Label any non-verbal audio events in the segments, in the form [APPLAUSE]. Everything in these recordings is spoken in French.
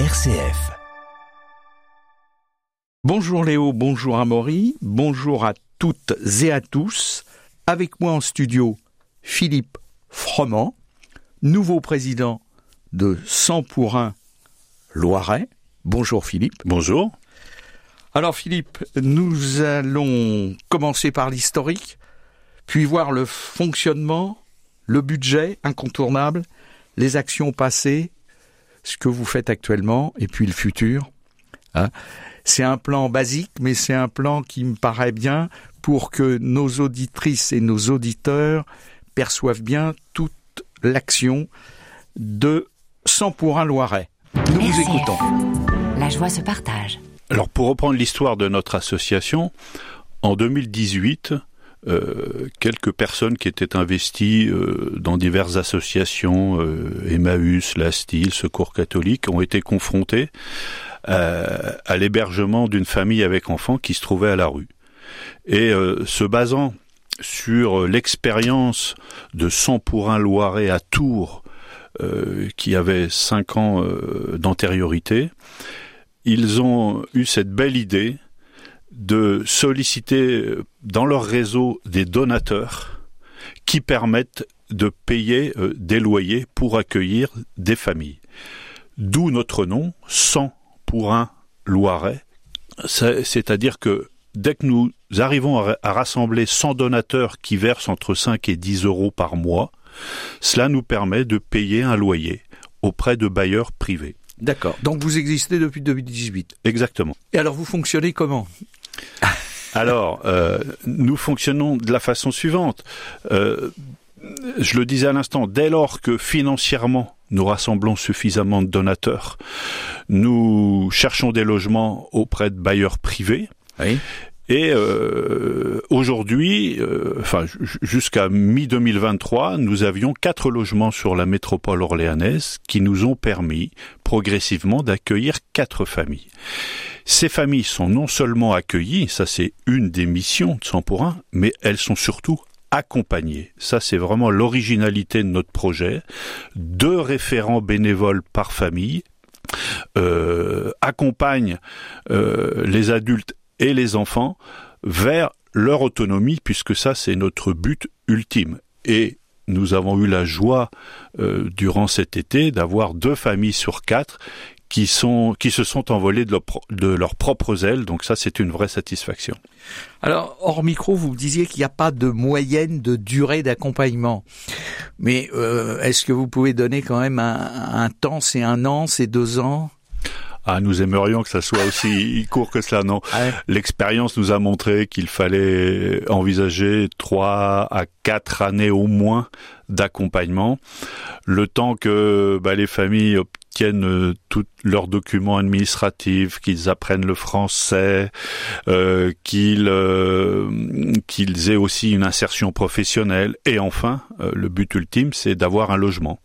RCF. Bonjour Léo, bonjour Amaury, bonjour à toutes et à tous. Avec moi en studio, Philippe Froment, nouveau président de 100 pour 1 Loiret. Bonjour Philippe. Bonjour. Alors Philippe, nous allons commencer par l'historique, puis voir le fonctionnement, le budget incontournable, les actions passées, ce que vous faites actuellement et puis le futur. Hein. c'est un plan basique, mais c'est un plan qui me paraît bien pour que nos auditrices et nos auditeurs perçoivent bien toute l'action de 100 pour un Loiret. Nous vous écoutons. La joie se partage. Alors pour reprendre l'histoire de notre association, en 2018, euh, quelques personnes qui étaient investies euh, dans diverses associations, euh, Emmaüs, La Style, Secours catholique, ont été confrontées euh, à l'hébergement d'une famille avec enfants qui se trouvait à la rue. Et se basant sur l'expérience de 100 pour un Loiret à Tours, qui avait cinq ans d'antériorité, ils ont eu cette belle idée de solliciter dans leur réseau des donateurs qui permettent de payer euh, des loyers pour accueillir des familles. D'où notre nom, 100 pour un Loiret. C'est-à-dire que dès que nous arrivons à rassembler 100 donateurs qui versent entre 5 et 10 euros par mois, cela nous permet de payer un loyer auprès de bailleurs privés. D'accord. Donc vous existez depuis 2018. Exactement. Et alors vous fonctionnez comment? Alors, euh, nous fonctionnons de la façon suivante. Euh, je le disais à l'instant, dès lors que financièrement nous rassemblons suffisamment de donateurs, nous cherchons des logements auprès de bailleurs privés. Oui. Et euh, aujourd'hui, enfin jusqu'à mi 2023, nous avions quatre logements sur la métropole orléanaise qui nous ont permis progressivement d'accueillir quatre familles. Ces familles sont non seulement accueillies, ça c'est une des missions de 100 pour 1, mais elles sont surtout accompagnées. Ça c'est vraiment l'originalité de notre projet. Deux référents bénévoles par famille euh, accompagnent euh, les adultes et les enfants vers leur autonomie, puisque ça c'est notre but ultime. Et nous avons eu la joie euh, durant cet été d'avoir deux familles sur quatre qui sont qui se sont envolés de, leur, de leurs propres ailes. Donc ça, c'est une vraie satisfaction. Alors, hors micro, vous disiez qu'il n'y a pas de moyenne de durée d'accompagnement. Mais euh, est-ce que vous pouvez donner quand même un, un temps C'est un an C'est deux ans? Ah, nous aimerions que ça soit aussi [LAUGHS] court que cela, non. L'expérience nous a montré qu'il fallait envisager trois à quatre années au moins d'accompagnement, le temps que bah, les familles obtiennent euh, tous leurs documents administratifs, qu'ils apprennent le français, euh, qu'ils euh, qu'ils aient aussi une insertion professionnelle, et enfin, euh, le but ultime, c'est d'avoir un logement.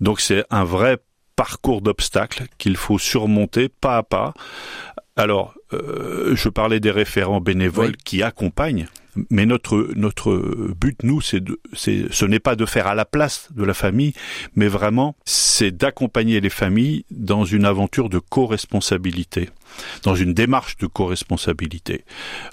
Donc c'est un vrai parcours d'obstacles qu'il faut surmonter pas à pas. Alors, euh, je parlais des référents bénévoles Oui. qui accompagnent, mais notre notre but nous, c'est de, c'est, ce n'est pas de faire à la place de la famille, mais vraiment, c'est d'accompagner les familles dans une aventure de co-responsabilité, dans une démarche de co-responsabilité.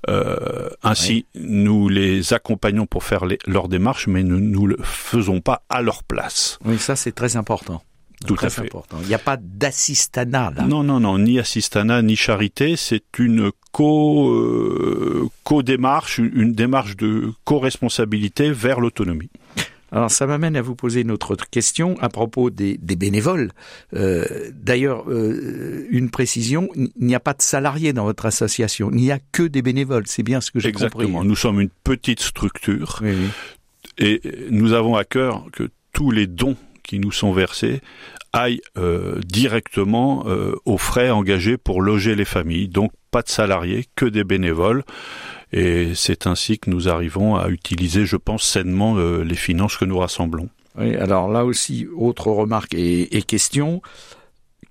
Euh, ainsi, nous les accompagnons pour faire les- leur démarche, mais nous ne le faisons pas à leur place. Oui, ça c'est très important. Tout très à fait. important. Il n'y a pas d'assistanat là. Non, non, non, ni assistana, ni charité, c'est une co, euh, co-démarche, une démarche de co-responsabilité vers l'autonomie. Alors ça m'amène à vous poser une autre question à propos des, des bénévoles. Euh, D'ailleurs, euh, une précision, il n'y a pas de salariés dans votre association, il n'y a que des bénévoles, c'est bien ce que j'ai compris. Exactement. Nous sommes une petite structure Oui, oui. et nous avons à cœur que tous les dons qui nous sont versés aillent euh, directement euh, aux frais engagés pour loger les familles. Donc pas de salariés, que des bénévoles. Et c'est ainsi que nous arrivons à utiliser, je pense, sainement euh, les finances que nous rassemblons. Oui, alors là aussi, autre remarque et, et question,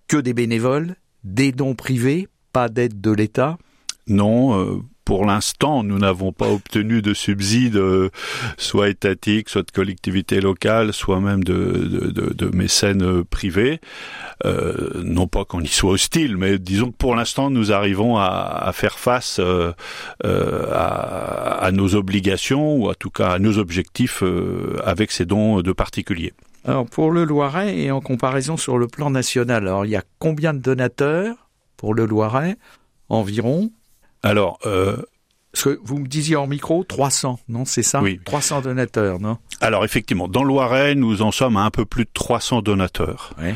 que des bénévoles, des dons privés, pas d'aide de l'État? Non, euh, pour l'instant, nous n'avons pas obtenu de subsides, euh, soit étatiques, soit de collectivités locales, soit même de, mécènes euh, privés. Euh, non pas qu'on y soit hostile, mais disons que pour l'instant, nous arrivons à, faire face à, à, nos obligations, ou en tout cas à nos objectifs avec ces dons de particuliers. Alors pour le Loiret et en comparaison sur le plan national, alors il y a combien de donateurs pour le Loiret environ? Alors, euh, parce que vous me disiez en micro 300, non C'est ça Oui. 300 donateurs, non? Alors effectivement, dans Loiret, nous en sommes à un peu plus de 300 donateurs. Oui,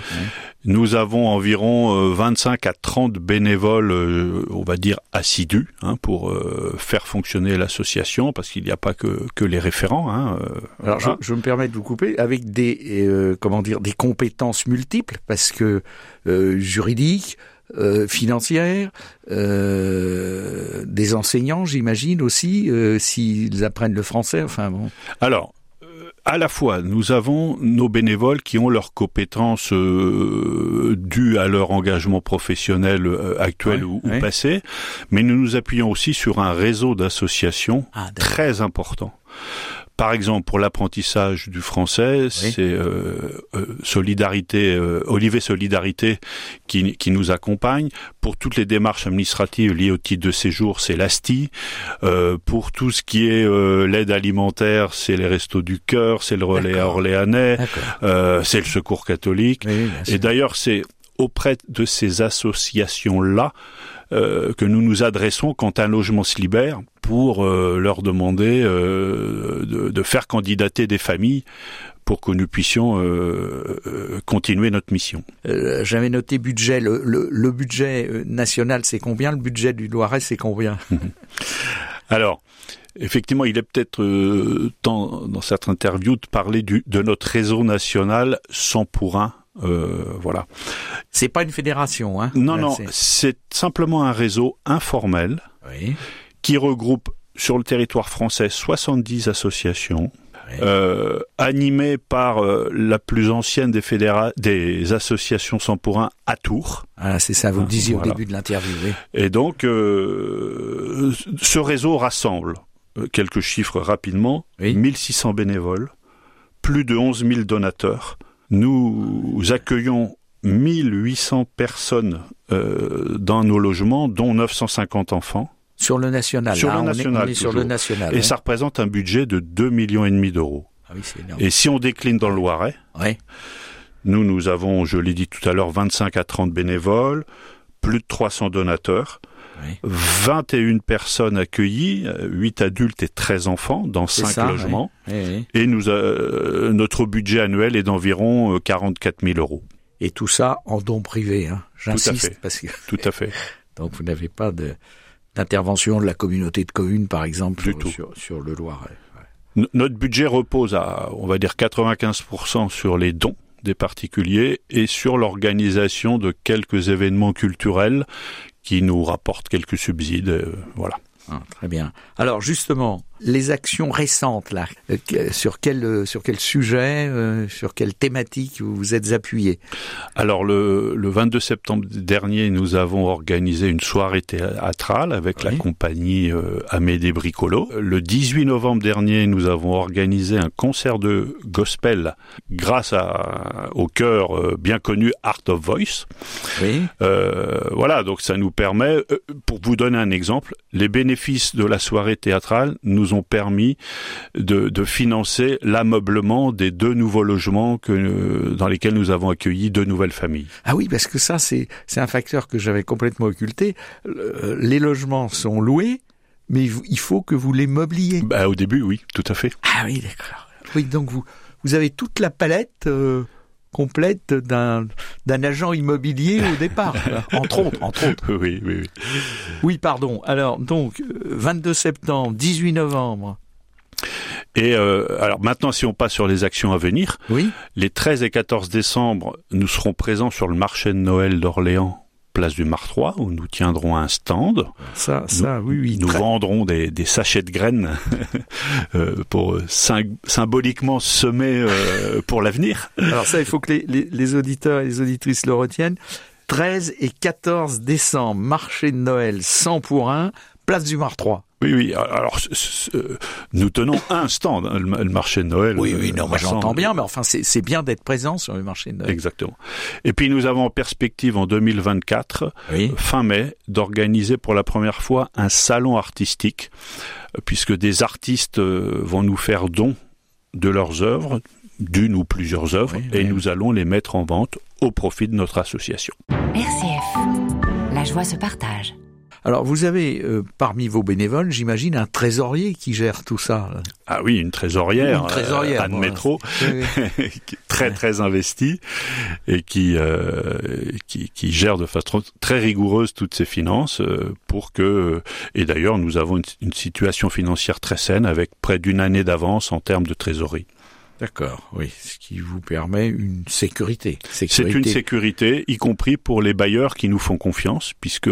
Nous avons environ 25 à 30 bénévoles, euh, on va dire assidus, hein, pour euh, faire fonctionner l'association, parce qu'il n'y a pas que, que les référents. Hein, euh, Alors je, je, me permets de vous couper avec des euh, comment dire des compétences multiples parce que euh, juridiques, euh, financières, euh, des enseignants, j'imagine aussi, euh, s'ils apprennent le français. Enfin bon. Alors, euh, à la fois, nous avons nos bénévoles qui ont leurs compétences euh, dues à leur engagement professionnel euh, actuel ou, passé, mais nous nous appuyons aussi sur un réseau d'associations Ah, très important. Par exemple, pour l'apprentissage du français, c'est euh, euh, Solidarité, euh, Olivier Solidarité qui, qui nous accompagne. Pour toutes les démarches administratives liées au titre de séjour, c'est l'ASTI. Euh, pour tout ce qui est euh, l'aide alimentaire, c'est les Restos du Cœur, c'est le Relais. Orléanais, euh, c'est le Secours catholique. Oui. Et d'ailleurs, c'est auprès de ces associations-là euh, que nous nous adressons quand un logement se libère pour euh, leur demander euh, de, de faire candidater des familles pour que nous puissions continuer notre mission. J'avais noté budget. Le, le, le budget national, c'est combien? Le budget du Loiret, c'est combien? [LAUGHS] Alors, effectivement, il est peut-être temps dans cette interview de parler du, de notre réseau national 100 pour 1. Euh, voilà. C'est pas une fédération, hein Non, Là, non, c'est- simplement un réseau informel Oui. qui regroupe sur le territoire français 70 associations, euh, animées par euh, la plus ancienne des, fédéra- des associations 100 pour 1 à Tours. Ah, c'est ça, vous le Ah, disiez voilà. au début de l'interview. Oui. Et donc, ce réseau rassemble, quelques chiffres rapidement, Oui. 1600 bénévoles, plus de 11 000 donateurs. Nous accueillons 1800 personnes euh, dans nos logements, dont 950 enfants. Sur le national. Sur là, le on est- national, On est, sur le national. Et hein. ça représente un budget de 2 millions et demi d'euros. Ah oui. Et si on décline dans le Loiret, Ouais. nous, nous avons, je l'ai dit tout à l'heure, 25 à 30 bénévoles, plus de 300 donateurs, Oui. 21 personnes accueillies, euh, 8 adultes et 13 enfants dans C'est 5 ça, logements. Oui, oui. Et nous, euh, notre budget annuel est d'environ euh, 44 000 euros. Et tout ça en don privé. Hein. J'insiste parce que Tout à fait. [LAUGHS] donc vous n'avez pas d'intervention de la communauté de communes, par exemple, Du sur, tout. sur, sur le Loiret. Notre budget repose à, on va dire, 95% sur les dons des particuliers et sur l'organisation de quelques événements culturels qui nous rapportent quelques subsides. euh, voilà. Ah, très bien. Alors justement, les actions récentes là, euh, sur quel euh, sur quel sujet, euh, sur quelle thématique vous vous êtes appuyé Alors le, le 22 septembre dernier, nous avons organisé une soirée théâtrale avec la compagnie euh, Amédée Bricolo. Le 18 novembre dernier, nous avons organisé un concert de gospel grâce à, au chœur euh, bien connu Art of Voice. Oui. Euh, voilà, donc ça nous permet, pour vous donner un exemple, les bénéfices de la soirée théâtrale nous ont permis de, de financer l'ameublement des deux nouveaux logements que, euh, dans lesquels nous avons accueilli deux nouvelles familles. Ah oui, parce que ça c'est un facteur que j'avais complètement occulté. Le- les logements sont loués, mais il il faut que vous les meubliez. Bah, au début, oui, tout à fait. Ah oui, d'accord. Oui, donc vous vous avez toute la palette euh, complète d'un d'un agent immobilier au départ, [LAUGHS] entre autres, entre autres. Oui, oui, oui. Oui, pardon. Alors donc euh, 22 septembre, 18 novembre. Et euh, alors maintenant, si on passe sur les actions à venir, Oui. les 13 et 14 décembre, nous serons présents sur le marché de Noël d'Orléans, place du Martroi, où nous tiendrons un stand. Ça, ça, oui, oui. Nous très- vendrons des, des sachets de graines [LAUGHS] euh, pour euh, sym- symboliquement semer euh, pour l'avenir. Alors ça, il faut que les, les, les auditeurs et les auditrices le retiennent. 13 et 14 décembre, marché de Noël 100 pour 1, place du Mar 3. Oui, oui. Alors, nous tenons un stand, hein, le, marché de Noël. Oui, oui, non, moi j'entends bien, mais enfin, c'est bien d'être présent sur le marché de Noël. Exactement. Et puis, nous avons en perspective en 2024, fin mai, d'organiser pour la première fois un salon artistique, puisque des artistes vont nous faire don de leurs œuvres, d'une ou plusieurs œuvres, et nous allons les mettre en vente au profit de notre association. RCF, la joie se partage. Alors vous avez euh, parmi vos bénévoles, j'imagine, un trésorier qui gère tout ça. Ah oui, une trésorière, une trésorière euh, Anne Métro, [LAUGHS] très très investie et qui, euh, qui, qui gère de façon très rigoureuse toutes ses finances pour que et d'ailleurs nous avons une, une situation financière très saine avec près d'une année d'avance en termes de trésorerie. D'accord, oui, ce qui vous permet une sécurité. C'est une sécurité, y compris pour les bailleurs qui nous font confiance, puisque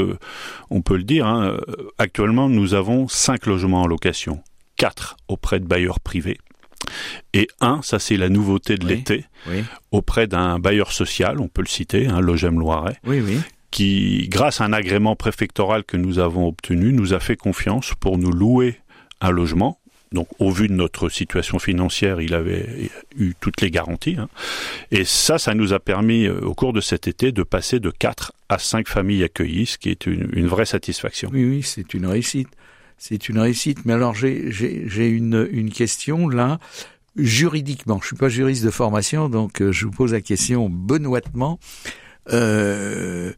on peut le dire, hein, actuellement nous avons cinq logements en location, quatre auprès de bailleurs privés. Et un, ça c'est la nouveauté de l'été, auprès d'un bailleur social, on peut le citer, un hein, Logem Loiret, oui. qui, grâce à un agrément préfectoral que nous avons obtenu, nous a fait confiance pour nous louer un logement donc, au vu de notre situation financière, il avait eu toutes les garanties. Hein. Et ça, ça nous a permis, euh, au cours de cet été, de passer de 4 à 5 familles accueillies, ce qui est une, vraie satisfaction. Oui, oui, c'est une réussite. C'est une réussite. Mais alors, j'ai une, question là. Juridiquement, je suis pas juriste de formation, donc euh, je vous pose la question benoîtement. Euh,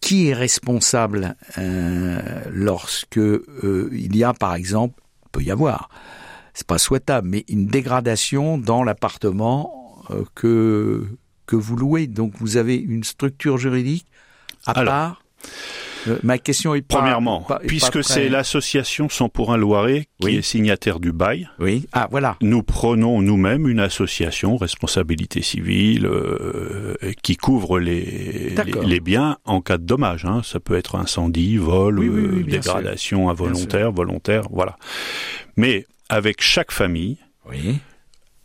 qui est responsable euh, lorsque il y a, par exemple, peut y avoir. C'est pas souhaitable, mais une dégradation dans l'appartement euh, que que vous louez. Donc vous avez une structure juridique à part. Euh, ma question est pas, premièrement, puisque c'est l'association Sans pour un Loiret qui est signataire du bail. Oui. Ah voilà. Nous prenons nous-mêmes une association responsabilité civile euh, qui couvre les, les, biens en cas de dommage. Hein. Ça peut être incendie, vol, dégradation involontaire, volontaire, voilà. Mais avec chaque famille,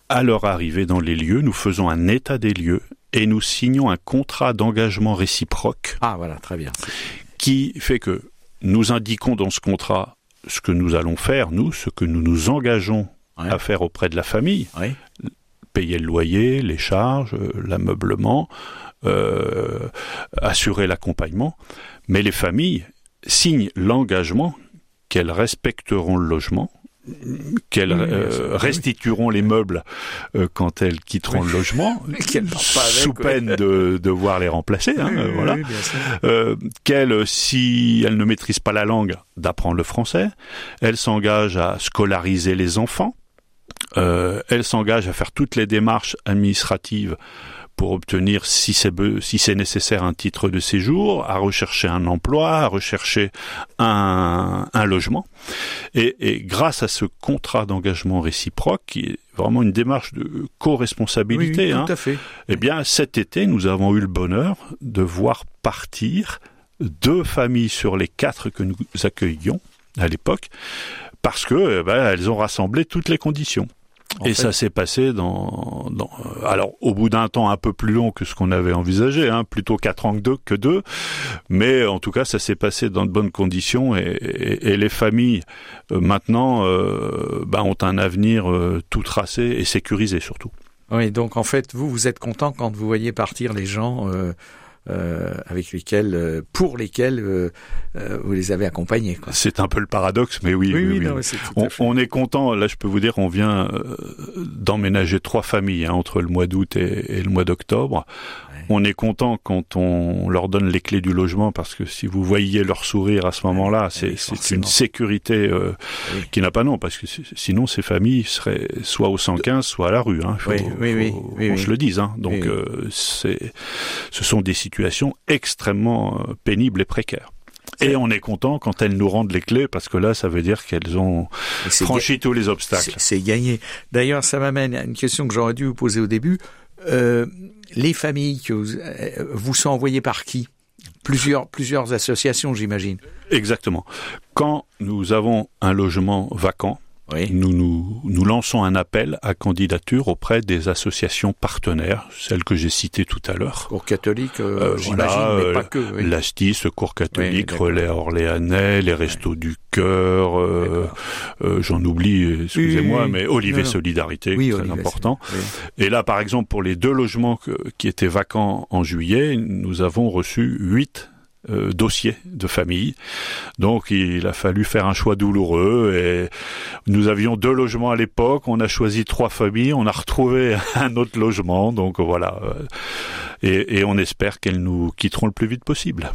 à leur arrivée dans les lieux, nous faisons un état des lieux et nous signons un contrat d'engagement réciproque. Ah voilà, très bien. Qui fait que nous indiquons dans ce contrat ce que nous allons faire, nous, ce que nous nous engageons à faire auprès de la famille. Payer le loyer, les charges, euh, l'ameublement, euh, assurer l'accompagnement. Mais les familles signent l'engagement qu'elles respecteront le logement, qu'elles euh, restitueront les meubles euh, quand elles quitteront le logement, [LAUGHS] sous peine de devoir les remplacer. Hein, voilà. Euh, qu'elles, si elles ne maîtrisent pas la langue, d'apprendre le français. Elles s'engagent à scolariser les enfants. elles s'engagent à faire toutes les démarches administratives pour obtenir, si c'est si nécessaire, un titre de séjour, à rechercher un emploi, à rechercher un, un logement. Et, et, grâce à ce contrat d'engagement réciproque, qui est vraiment une démarche de co-responsabilité, hein, eh bien, cet été, nous avons eu le bonheur de voir partir deux familles sur les quatre que nous accueillions à l'époque, parce que eh ben, elles ont rassemblé toutes les conditions et ça s'est passé dans, dans, alors au bout d'un temps un peu plus long que ce qu'on avait envisagé, hein, plutôt quatre ans que deux, que deux, mais en tout cas ça s'est passé dans de bonnes conditions et, et, les familles euh, maintenant euh, bah, ont un avenir euh, tout tracé et sécurisé surtout. Oui, donc en fait vous vous êtes content quand vous voyez partir les gens euh, avec lesquels, euh, pour lesquels euh, vous les avez accompagnés. C'est un peu le paradoxe, mais oui, oui, oui, on, on, est content. Là, je peux vous dire, on vient d'emménager trois familles hein, entre le mois d'août et, et, le mois d'octobre. On est content quand on leur donne les clés du logement parce que si vous voyiez leur sourire à ce moment-là, c'est une sécurité euh, qui n'a pas nom parce que sinon ces familles seraient soit au 115, soit à la rue. Hein. Faut, oui, oui, oui, je le dise. Hein. Donc euh, c'est, ce sont des situations extrêmement euh, pénibles et précaires. Et on est content quand elles nous rendent les clés parce que là, ça veut dire qu'elles ont franchi tous les obstacles. C'est gagné. D'ailleurs, ça m'amène à une question que j'aurais dû vous poser au début. Euh, les familles que vous, euh, vous sont envoyées par qui? Plusieurs, plusieurs associations, j'imagine. Exactement. Quand nous avons un logement vacant, nous, nous, nous lançons un appel à candidature auprès des associations partenaires, celles que j'ai citées tout à l'heure. Cours catholique, euh, euh j'imagine, mais pas que. Oui. L'ASTI, Cours catholique, Relais Orléanais, les Restos du Cœur, euh, euh, j'en oublie, excusez-moi, mais Olivier Solidarité, très important. Et là, par exemple, pour les deux logements qui étaient vacants en juillet, nous avons reçu huit euh, dossier de famille. Donc il a fallu faire un choix douloureux et nous avions deux logements à l'époque, on a choisi trois familles, on a retrouvé [LAUGHS] un autre logement, donc voilà. Et, on espère qu'elles nous quitteront le plus vite possible.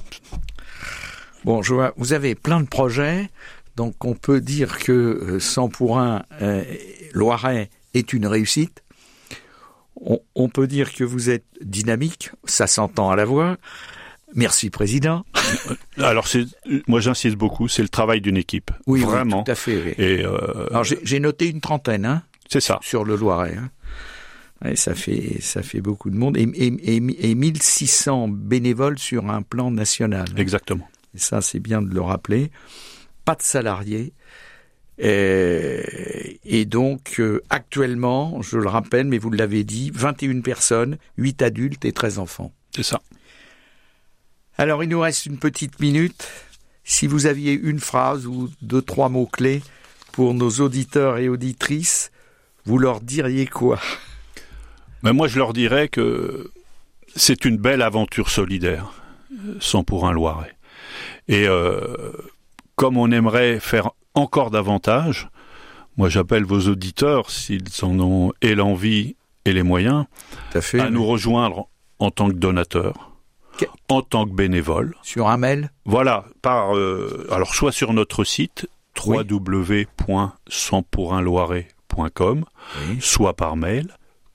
Bon, je vois, vous avez plein de projets, donc on peut dire que 100 euh, pour 1 euh, Loiret est une réussite. On, on, peut dire que vous êtes dynamique, ça s'entend à la voix. Merci, Président. Alors, moi, j'insiste beaucoup, c'est le travail d'une équipe. Oui, vraiment. tout à fait. Et euh, Alors, j'ai noté une trentaine, hein. C'est ça. Sur le Loiret. Hein. ça fait ça fait beaucoup de monde et, et, et, 1600 bénévoles sur un plan national. Exactement. Et ça, c'est bien de le rappeler. Pas de salariés. Et, donc, euh, actuellement, je le rappelle, mais vous l'avez dit, 21 personnes, 8 adultes et 13 enfants. C'est ça. Alors, il nous reste une petite minute. Si vous aviez une phrase ou deux, trois mots-clés pour nos auditeurs et auditrices, vous leur diriez quoi? Mais Moi, je leur dirais que c'est une belle aventure solidaire, sans pour un Loiret. Et euh, comme on aimerait faire encore davantage, moi j'appelle vos auditeurs, s'ils en ont et l'envie et les moyens, à nous rejoindre en tant que donateurs en tant que bénévole. Sur un mail Voilà, par euh, alors soit sur notre site oui. www.100pourunloiret.com, soit par mail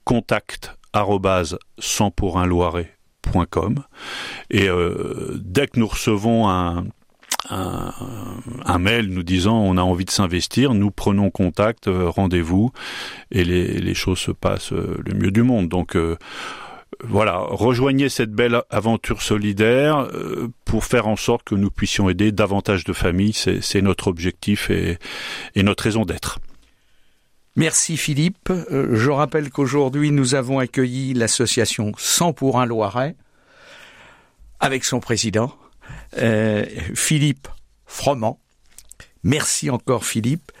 contact et euh, dès que nous recevons un, un, mail nous disant on a envie de s'investir, nous prenons contact, euh, rendez-vous et les, les, choses se passent le mieux du monde. Donc voilà, rejoignez cette belle aventure solidaire euh, pour faire en sorte que nous puissions aider davantage de familles. C'est notre objectif et, notre raison d'être. Merci Philippe. Euh, je rappelle qu'aujourd'hui nous avons accueilli l'association 100 pour un Loiret avec son président euh, Philippe Froment. Merci encore Philippe.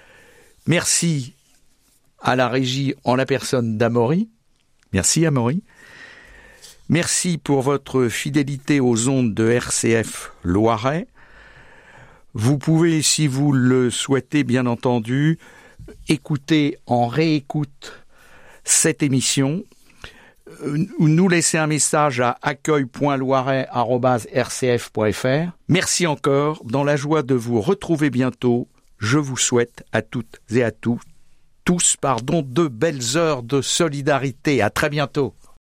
Merci à la régie en la personne d'Amaury. Merci Amaury. Merci pour votre fidélité aux ondes de RCF Loiret. Vous pouvez, si vous le souhaitez, bien entendu, écouter en réécoute cette émission euh, ou nous laisser un message à accueil.loiret.rcf.fr. Merci encore. Dans la joie de vous retrouver bientôt, je vous souhaite à toutes et à tous, tous, pardon, de belles heures de solidarité. À très bientôt.